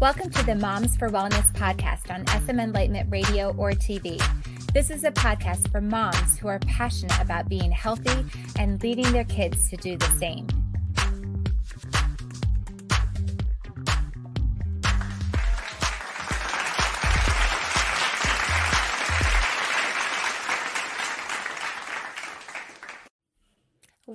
Welcome to the Moms for Wellness podcast on SM Enlightenment Radio or TV. This is a podcast for moms who are passionate about being healthy and leading their kids to do the same.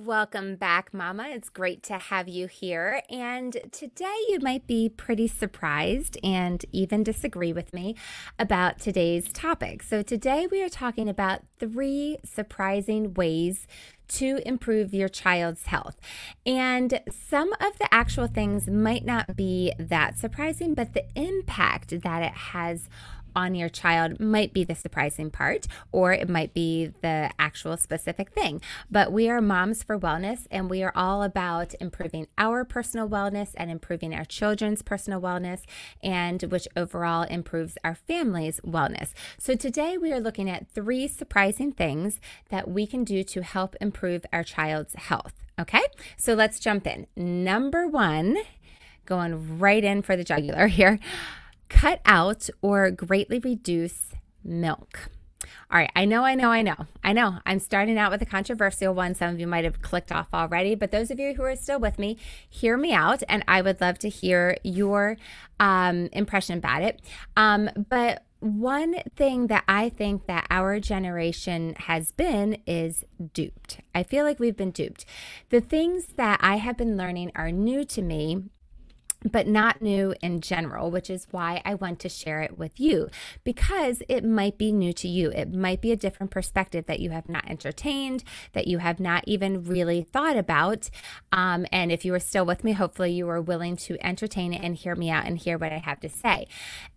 Welcome back, Mama. It's great to have you here. And today you might be pretty surprised and even disagree with me about today's topic. So, today we are talking about three surprising ways to improve your child's health. And some of the actual things might not be that surprising, but the impact that it has on your child might be the surprising part, or it might be the actual specific thing. But we are moms for wellness, and we are all about improving our personal wellness and improving our children's personal wellness, and which overall improves our family's wellness. So today we are looking at three surprising things that we can do to help improve our child's health. Okay, so let's jump in. Number one, going right in for the jugular here cut out or greatly reduce milk. All right, I know, I know, I know, I know. I'm starting out with a controversial one. Some of you might have clicked off already, but those of you who are still with me, hear me out, and I would love to hear your um, impression about it. Um, but one thing that I think that our generation has been is duped. I feel like we've been duped. The things that I have been learning are new to me but not new in general, which is why I want to share it with you because it might be new to you. It might be a different perspective that you have not entertained, that you have not even really thought about. Um, and if you are still with me, hopefully you are willing to entertain it and hear me out and hear what I have to say.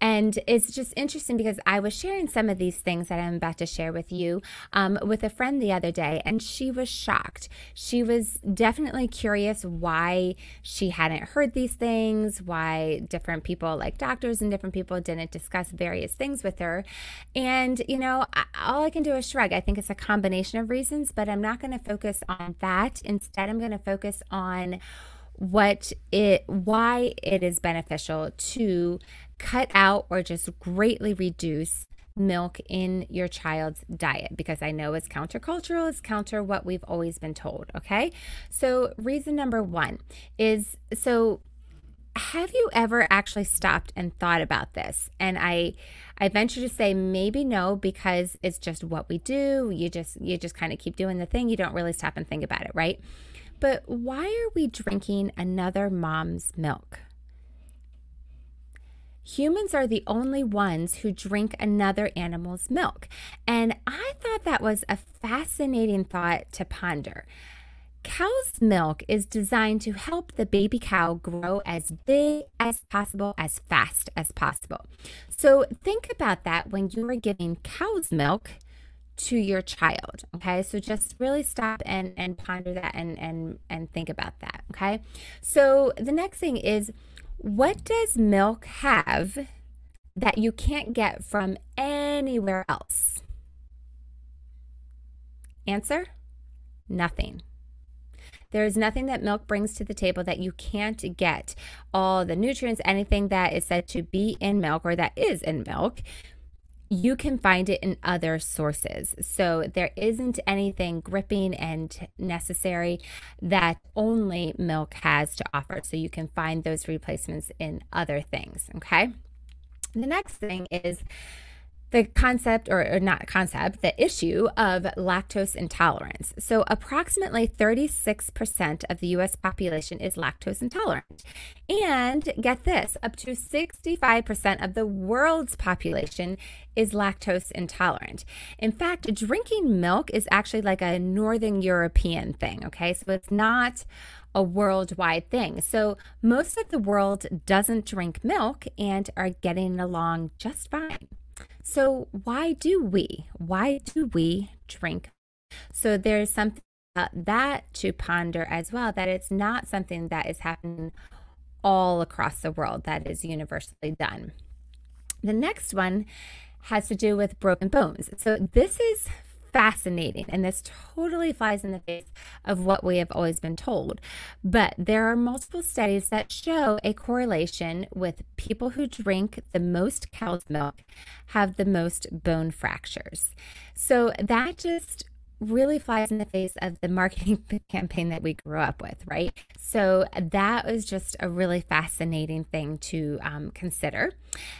And it's just interesting because I was sharing some of these things that I'm about to share with you um, with a friend the other day, and she was shocked. She was definitely curious why she hadn't heard these things things, why different people, like doctors and different people, didn't discuss various things with her. And, you know, all I can do is shrug. I think it's a combination of reasons, but I'm not going to focus on that. Instead, I'm going to focus on what it why it is beneficial to cut out or just greatly reduce milk in your child's diet because I know it's countercultural, it's counter what we've always been told. Okay. So, reason number one is so have you ever actually stopped and thought about this? And I I venture to say maybe no because it's just what we do. You just you just kind of keep doing the thing. You don't really stop and think about it, right? But why are we drinking another mom's milk? Humans are the only ones who drink another animal's milk. And I thought that was a fascinating thought to ponder. Cow's milk is designed to help the baby cow grow as big as possible, as fast as possible. So think about that when you are giving cow's milk to your child. Okay. So just really stop and, and ponder that and, and, and think about that. Okay. So the next thing is what does milk have that you can't get from anywhere else? Answer nothing. There is nothing that milk brings to the table that you can't get. All the nutrients, anything that is said to be in milk or that is in milk, you can find it in other sources. So there isn't anything gripping and necessary that only milk has to offer. So you can find those replacements in other things. Okay. The next thing is the concept, or, or, not concept, the issue of lactose intolerance. So, approximately 36% of the US population is lactose intolerant. And get this up to 65% of the world's population is lactose intolerant. In fact, drinking milk is actually like a Northern European thing, okay? So, it's not a worldwide thing. So, most of the world doesn't drink milk and are getting along just fine. So, why do we? Why do we drink? So, there's something about that to ponder as well that it's not something that is happening all across the world, that is universally done. The next one has to do with broken bones. So this is fascinating and this totally flies in the face of what we have always been told. But there are multiple studies that show a correlation with people who drink the most cow's milk have the most bone fractures. So that just really flies in the face of the marketing campaign that we grew up with, right? So that was just a really fascinating thing to um, consider.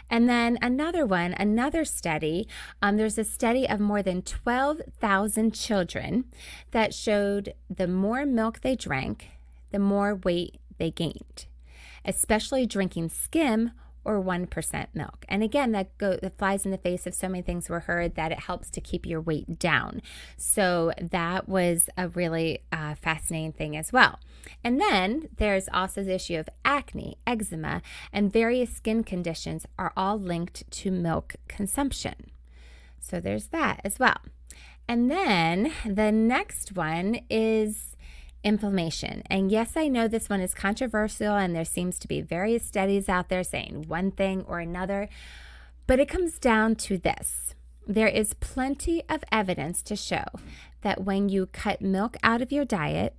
And then another one, another study, um, there's a study of more than 12,000 children that showed the more milk they drank, the more weight they gained, especially drinking skim or 1% milk. And again, that, go, that flies in the face of so many things we heard that it helps to keep your weight down. So that was a really uh, fascinating thing as well. And then there's also the issue of acne, eczema, and various skin conditions are all linked to milk consumption. So there's that as well. And then the next one is inflammation. And yes, I know this one is controversial, and there seems to be various studies out there saying one thing or another, but it comes down to this. There is plenty of evidence to show that when you cut milk out of your diet,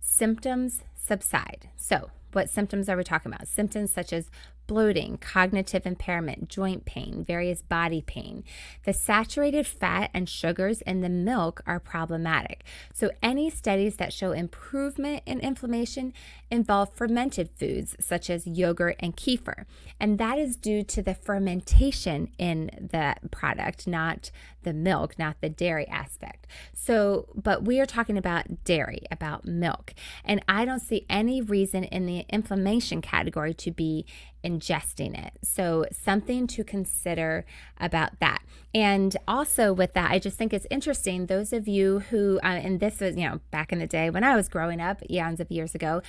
symptoms subside. So, what symptoms are we talking about? Symptoms such as bloating, cognitive impairment, joint pain, various body pain. The saturated fat and sugars in the milk are problematic. So, any studies that show improvement in inflammation involve fermented foods such as yogurt and kefir. And that is due to the fermentation in the product, not the milk, not the dairy aspect. So, but we are talking about dairy, about milk. And I don't see any reason in the inflammation category to be ingesting it. So, something to consider about that. And also, with that, I just think it's interesting. Those of you who, uh, and this was, you know, back in the day when I was growing up, eons of years ago,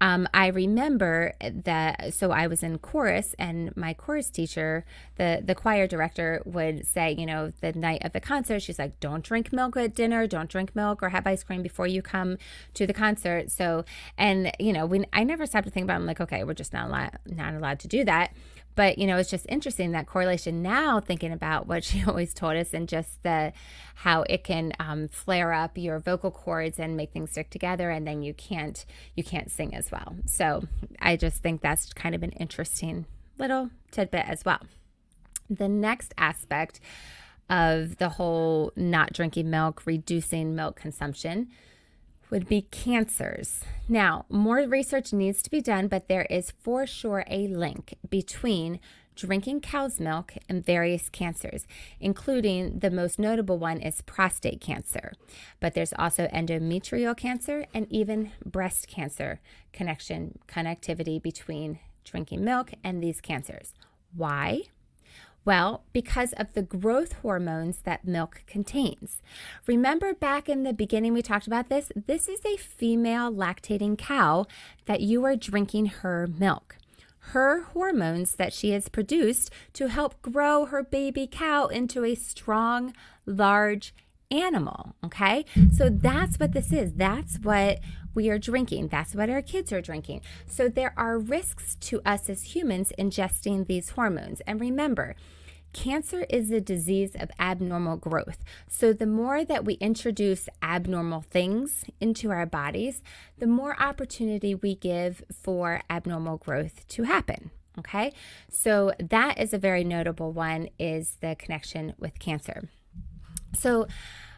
um, I remember that. So I was in chorus, and my chorus teacher, the the choir director, would say, you know, the night of the concert, she's like, "Don't drink milk at dinner. Don't drink milk or have ice cream before you come to the concert." So, and you know, when I never stopped to think about, it, I'm like, okay, we're just not allowed, not allowed to do that. But, you know, it's just interesting that correlation now, thinking about what she always told us and just the how it can um, flare up your vocal cords and make things stick together. And then you can't, you can't sing as well. So I just think that's kind of an interesting little tidbit as well. The next aspect of the whole not drinking milk, reducing milk consumption would be cancers. Now, more research needs to be done, but there is for sure a link between drinking cow's milk and various cancers, including the most notable one is prostate cancer. But there's also endometrial cancer and even breast cancer connection connectivity between drinking milk and these cancers. Why? Well, because of the growth hormones that milk contains. Remember back in the beginning, we talked about this? This is a female lactating cow that you are drinking her milk. Her hormones that she has produced to help grow her baby cow into a strong, large animal. Okay. So that's what this is. That's what we are drinking. That's what our kids are drinking. So there are risks to us as humans ingesting these hormones. And remember, Cancer is a disease of abnormal growth. So, the more that we introduce abnormal things into our bodies, the more opportunity we give for abnormal growth to happen. Okay, so that is a very notable one, is the connection with cancer. So,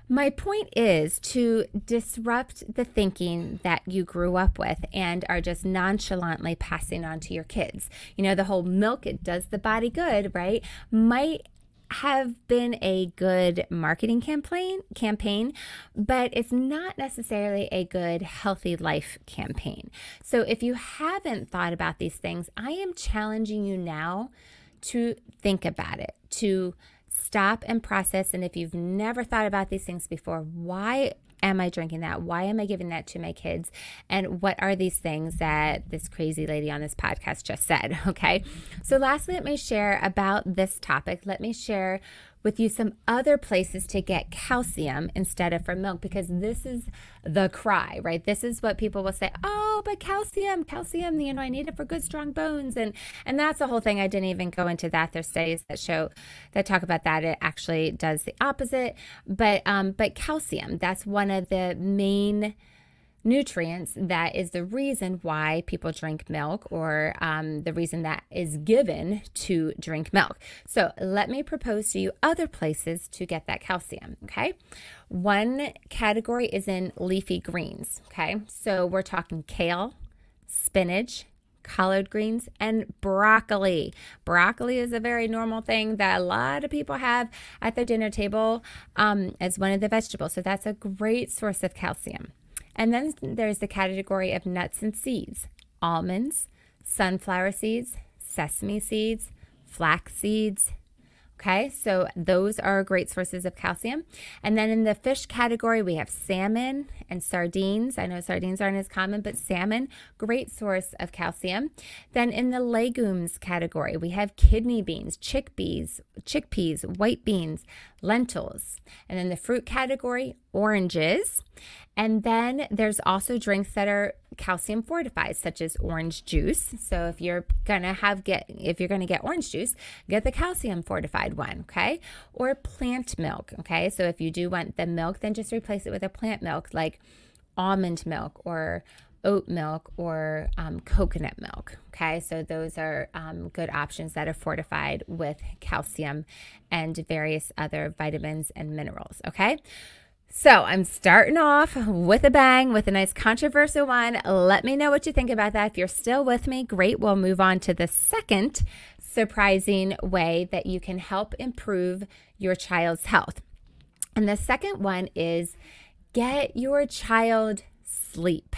my point is to disrupt the thinking that you grew up with and are just nonchalantly passing on to your kids. You know, the whole milk, it does the body good, right? Might have been a good marketing campaign campaign but it's not necessarily a good healthy life campaign so if you haven't thought about these things i am challenging you now to think about it to stop and process. And if you've never thought about these things before, why am I drinking that? Why am I giving that to my kids? And what are these things that this crazy lady on this podcast just said? Okay. So, lastly, let me share about this topic. Let me share with you some other places to get calcium instead of from milk because this is the cry, right? This is what people will say, "Oh, but calcium, calcium, you know, I need it for good strong bones." And and that's the whole thing. I didn't even go into that. There's studies that show that talk about that it actually does the opposite. But um but calcium, that's one of the main nutrients that is the reason why people drink milk or um, the reason that is given to drink milk. So let me propose to you other places to get that calcium. Okay. One category is in leafy greens. Okay. So we're talking kale, spinach, collard greens, and broccoli. Broccoli is a very normal thing that a lot of people have at their dinner table um, as one of the vegetables. So that's a great source of calcium. And then there's the category of nuts and seeds almonds, sunflower seeds, sesame seeds, flax seeds, Okay, so those are great sources of calcium. And then in the fish category, we have salmon and sardines. I know sardines aren't as common, but salmon, great source of calcium. Then in the legumes category, we have kidney beans, chickpeas, chickpeas, white beans, lentils. And then the fruit category, oranges. And then there's also drinks that are calcium fortified, such as orange juice. So if you're gonna have get if you're gonna get orange juice, get the calcium fortified one, okay? Or plant milk, okay? So if you do want the milk, then just replace it with a plant milk like almond milk or oat milk or um, coconut milk. Okay, so those are um, good options that are fortified with calcium and various other vitamins and minerals. Okay, so I'm starting off with a bang with a nice controversial one. Let me know what you think about that. If you're still with me, great. We'll move on to the second surprising way that you can help improve your child's health. And the second one is get your child sleep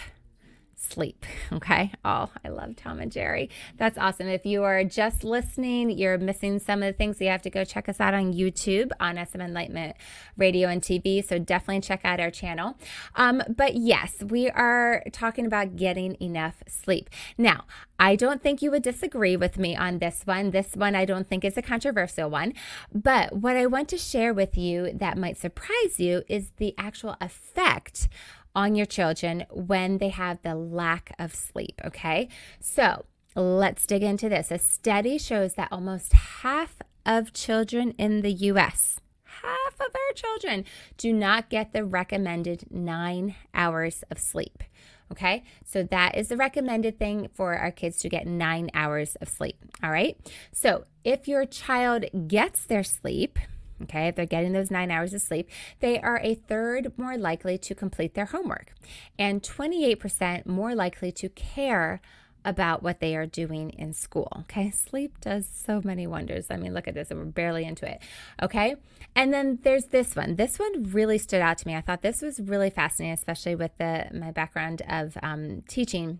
sleep. Okay. Oh, I love Tom and Jerry. That's awesome. If you are just listening, you're missing some of the things. you have to go check us out on YouTube on SM Enlightenment Radio and TV. So definitely check out our channel. Um, but yes, we are talking about getting enough sleep. Now, I don't think you would disagree with me on this one. This one I don't think is a controversial one. But what I want to share with you that might surprise you is the actual effect on your children when they have the lack of sleep. Okay. So let's dig into this. A study shows that almost half of children in the US, half of our children, do not get the recommended nine hours of sleep. Okay, so that is the recommended thing for our kids to get nine hours of sleep. All right, so if your child gets their sleep, Okay, if they're getting those nine hours of sleep, they are a third more likely to complete their homework and 28% more likely to care about what they are doing in school. Okay, sleep does so many wonders. I mean, look at this, and we're barely into it. Okay, and then there's this one. This one really stood out to me. I thought this was really fascinating, especially with the my background of um, teaching.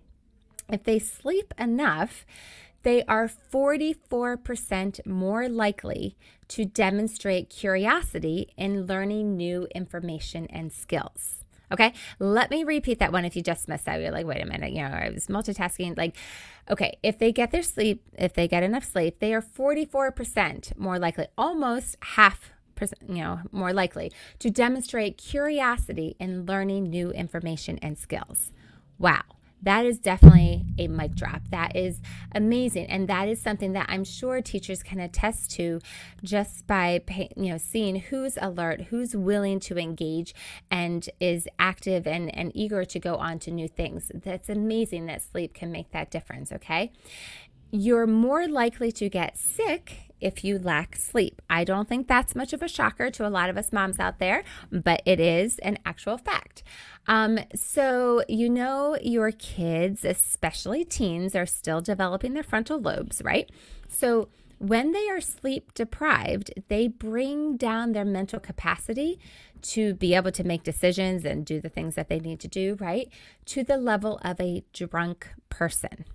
If they sleep enough, they are 44% more likely to demonstrate curiosity in learning new information and skills. Okay, let me repeat that one if you just missed that. You're like, wait a minute, you know, I was multitasking. Like, okay, if they get their sleep, if they get enough sleep, they are 44% more likely, almost half you know, more likely to demonstrate curiosity in learning new information and skills. Wow that is definitely a mic drop. That is amazing, and that is something that I'm sure teachers can attest to just by you know seeing who's alert, who's willing to engage, and is active and and eager to go on to new things. That's amazing that sleep can make that difference. Okay, you're more likely to get sick if you lack sleep. I don't think that's much of a shocker to a lot of us moms out there, but it is an actual fact. Um, so, you know, your kids, especially teens, are still developing their frontal lobes, right? So, when they are sleep deprived, they bring down their mental capacity to be able to make decisions and do the things that they need to do, right? To the level of a drunk person.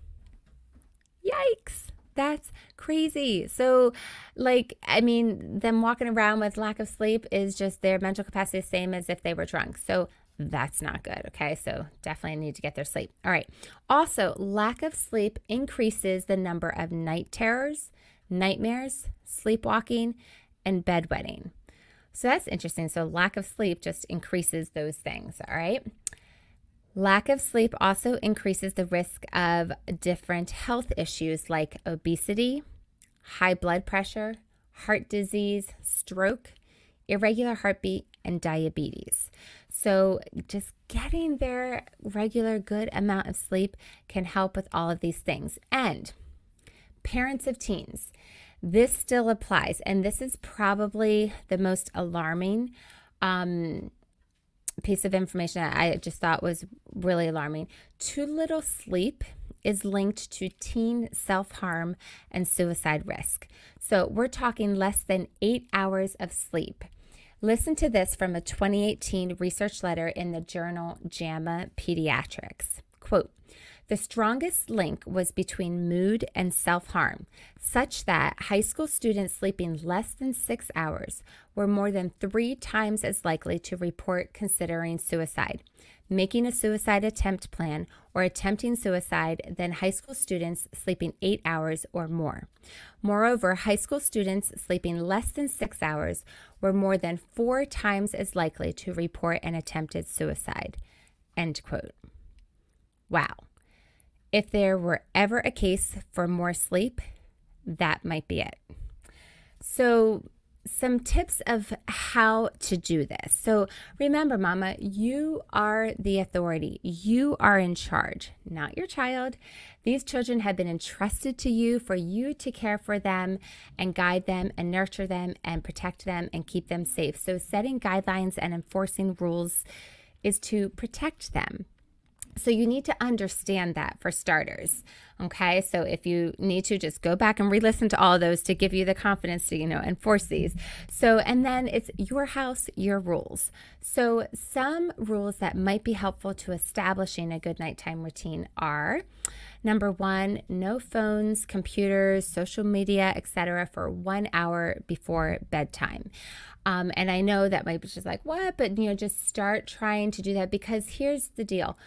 Yikes. That's crazy. So, like, I mean, them walking around with lack of sleep is just their mental capacity the same as if they were drunk. So, that's not good. Okay. So, definitely need to get their sleep. All right. Also, lack of sleep increases the number of night terrors, nightmares, sleepwalking, and bedwetting. So that's interesting. So lack of sleep just increases those things, all right? Lack of sleep also increases the risk of different health issues like obesity, high blood pressure, heart disease, stroke, irregular heartbeat, and diabetes. So, just getting their regular good amount of sleep can help with all of these things. And parents of teens, this still applies. And this is probably the most alarming um, piece of information that I just thought was really alarming. Too little sleep is linked to teen self harm and suicide risk. So we're talking less than eight hours of sleep. Listen to this from a 2018 research letter in the journal JAMA Pediatrics. Quote, the strongest link was between mood and self harm, such that high school students sleeping less than six hours were more than three times as likely to report considering suicide, making a suicide attempt plan, or attempting suicide than high school students sleeping eight hours or more. Moreover, high school students sleeping less than six hours were more than four times as likely to report an attempted suicide. End quote. Wow. If there were ever a case for more sleep, that might be it. So, some tips of how to do this. So, remember, mama, you are the authority. You are in charge, not your child. These children have been entrusted to you for you to care for them and guide them and nurture them and protect them and keep them safe. So, setting guidelines and enforcing rules is to protect them. So you need to understand that for starters. Okay. So if you need to just go back and re listen to all of those to give you the confidence to, you know, enforce these. So, and then it's your house, your rules. So some rules that might be helpful to establishing a good nighttime routine are number one, no phones, computers, social media, etc., for one hour before bedtime. Um, and I know that might be just like, what? But, you know, just start trying to do that because here's the deal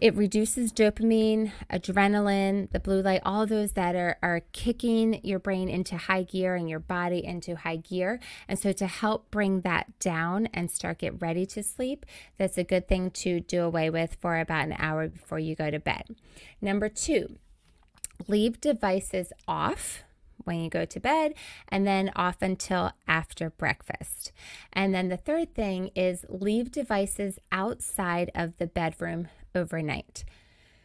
it reduces dopamine, adrenaline, the blue light, all those that are, are kicking your brain into high gear and your body into high gear. And so to help bring that down and start get ready to sleep, that's a good thing to do away with for about an hour before you go to bed. Number two, leave devices off when you go to bed and then off until after breakfast. And then the third thing is leave devices outside of the bedroom overnight.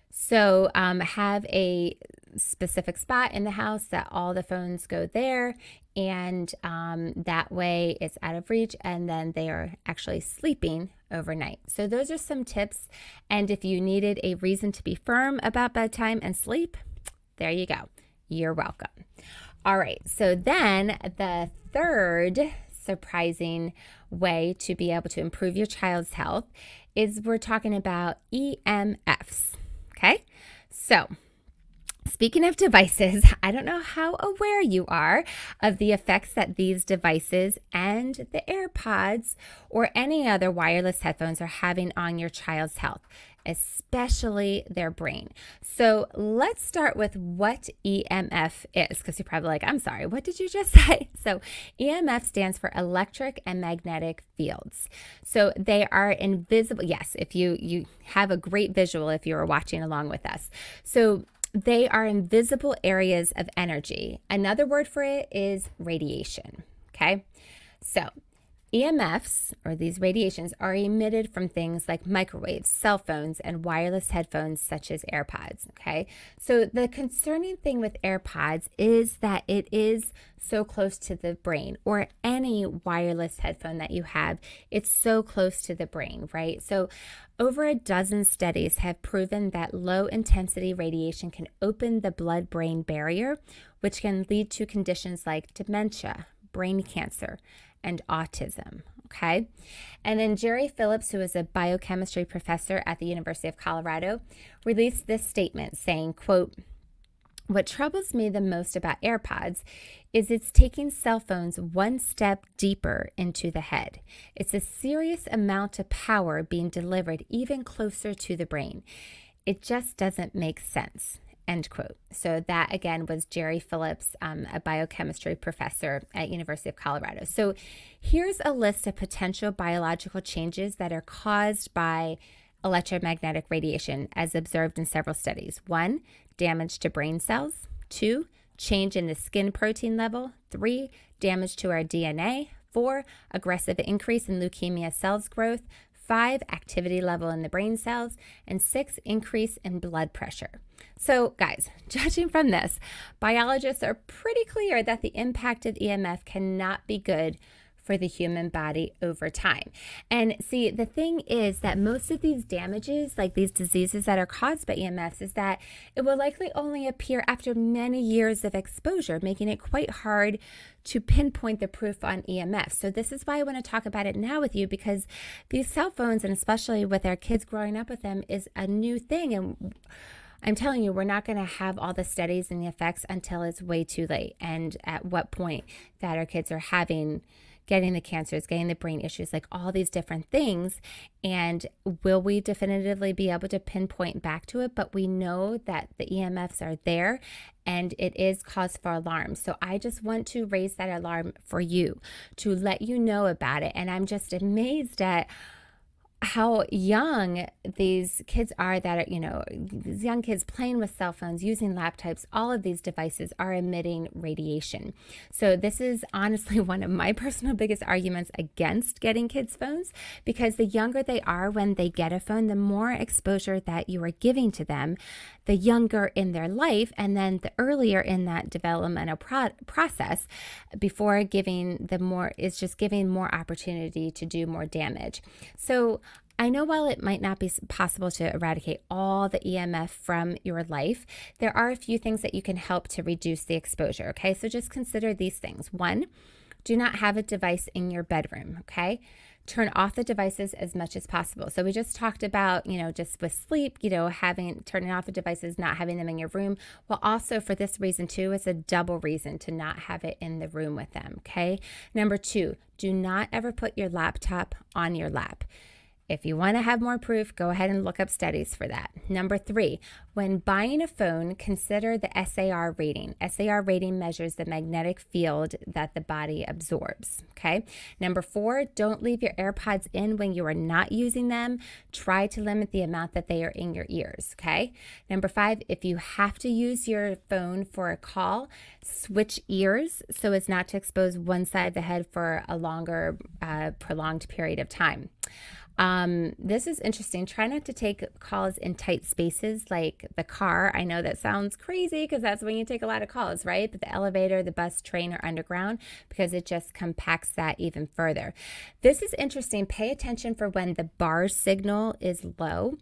So um, have a specific spot in the house that all the phones go there, and um, that way it's out of reach, and then they are actually sleeping overnight. So those are some tips. And if you needed a reason to be firm about bedtime and sleep, there you go. You're welcome. All right. So then the third surprising way to be able to improve your child's health is we're talking about EMFs. Okay. So, Speaking of devices, I don't know how aware you are of the effects that these devices and the AirPods or any other wireless headphones are having on your child's health especially their brain. So let's start with what EMF is, because you're probably like, I'm sorry, what did you just say? So EMF stands for electric and magnetic fields. So they are invisible. Yes, if you you have a great visual if you are watching along with us. So they are invisible areas of energy. Another word for it is radiation. Okay. So EMFs, or these radiations, are emitted from things like microwaves, cell phones, and wireless headphones such as AirPods. Okay, so the concerning thing with AirPods is that it is so close to the brain, or any wireless headphone that you have, it's so close to the brain, right? So, over a dozen studies have proven that low intensity radiation can open the blood brain barrier, which can lead to conditions like dementia, brain cancer and autism. Okay. And then Jerry Phillips, who is a biochemistry professor at the University of Colorado, released this statement saying, quote, what troubles me the most about AirPods is it's taking cell phones one step deeper into the head. It's a serious amount of power being delivered even closer to the brain. It just doesn't make sense. End quote. So that again was Jerry Phillips, um, a biochemistry professor at University of Colorado. So here's a list of potential biological changes that are caused by electromagnetic radiation, as observed in several studies. One, damage to brain cells. Two, change in the skin protein level. Three, damage to our DNA. Four, aggressive increase in leukemia cells growth. Five, activity level in the brain cells. And six, increase in blood pressure. So, guys, judging from this, biologists are pretty clear that the impact of EMF cannot be good for the human body over time. And see, the thing is that most of these damages, like these diseases that are caused by EMFs, is that it will likely only appear after many years of exposure, making it quite hard to pinpoint the proof on EMF. So, this is why I want to talk about it now with you because these cell phones, and especially with our kids growing up with them, is a new thing. And I'm telling you, we're not going to have all the studies and the effects until it's way too late. And at what point that our kids are having getting the cancers, getting the brain issues, like all these different things. And will we definitively be able to pinpoint back to it? But we know that the EMFs are there and it is cause for alarm. So I just want to raise that alarm for you to let you know about it. And I'm just amazed at how young these kids are that are, you know, these young kids playing with cell phones, using laptops, all of these devices are emitting radiation. So, this is honestly one of my personal biggest arguments against getting kids' phones because the younger they are when they get a phone, the more exposure that you are giving to them, the younger in their life, and then the earlier in that developmental pro- process before giving the more is just giving more opportunity to do more damage. So, I know while it might not be possible to eradicate all the EMF from your life, there are a few things that you can help to reduce the exposure. Okay, so just consider these things. One, do not have a device in your bedroom. Okay, turn off the devices as much as possible. So we just talked about, you know, just with sleep, you know, having turning off the devices, not having them in your room. Well, also for this reason too, it's a double reason to not have it in the room with them. Okay. Number two, do not ever put your laptop on your lap. If you want to have more proof, go ahead and look up studies for that. Number three, when buying a phone, consider the SAR rating. SAR rating measures the magnetic field that the body absorbs. Okay. Number four, don't leave your AirPods in when you are not using them. Try to limit the amount that they are in your ears. Okay. Number five, if you have to use your phone for a call, switch ears so as not to expose one side of the head for a longer, uh, prolonged period of time. Um, this is interesting. Try not to take calls in tight spaces like the car. I know that sounds crazy because that's when you take a lot of calls, right? But the elevator, the bus, train, or underground because it just compacts that even further. This is interesting. Pay attention for when the bar signal is low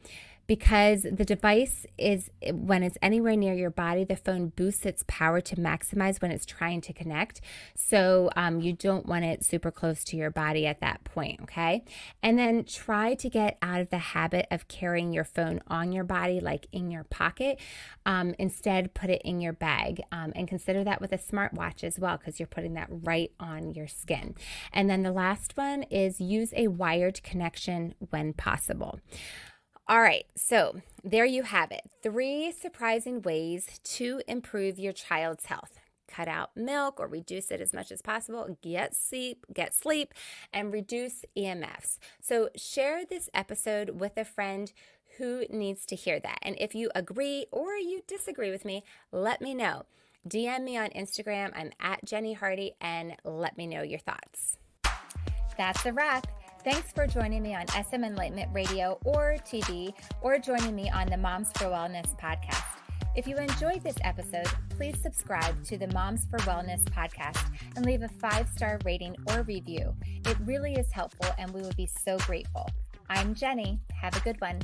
because the device is when it's anywhere near your body the phone boosts its power to maximize when it's trying to connect. So um, you don't want it super close to your body at that point okay? And then try to get out of the habit of carrying your phone on your body like in your pocket. Um, instead put it in your bag um, and consider that with a smartwatch as well because you're putting that right on your skin. And then the last one is use a wired connection when possible all right, so there you have it. Three surprising ways to improve your child's health. Cut out milk or reduce it as much as possible. Get sleep, get sleep, and reduce EMFs. So share this episode with a friend who needs to hear that. And if you agree or you disagree with me, let me know. DM me on Instagram. I'm at Jennie Hardy and let me know your thoughts. That's a wrap. Thanks for joining me on SM Enlightenment Radio or TV, or joining me on the Moms for Wellness podcast. If you enjoyed this episode, please subscribe to the Moms for Wellness podcast and leave a five star rating or review. It really is helpful, and we would be so grateful. I'm Jennie. Have a good one.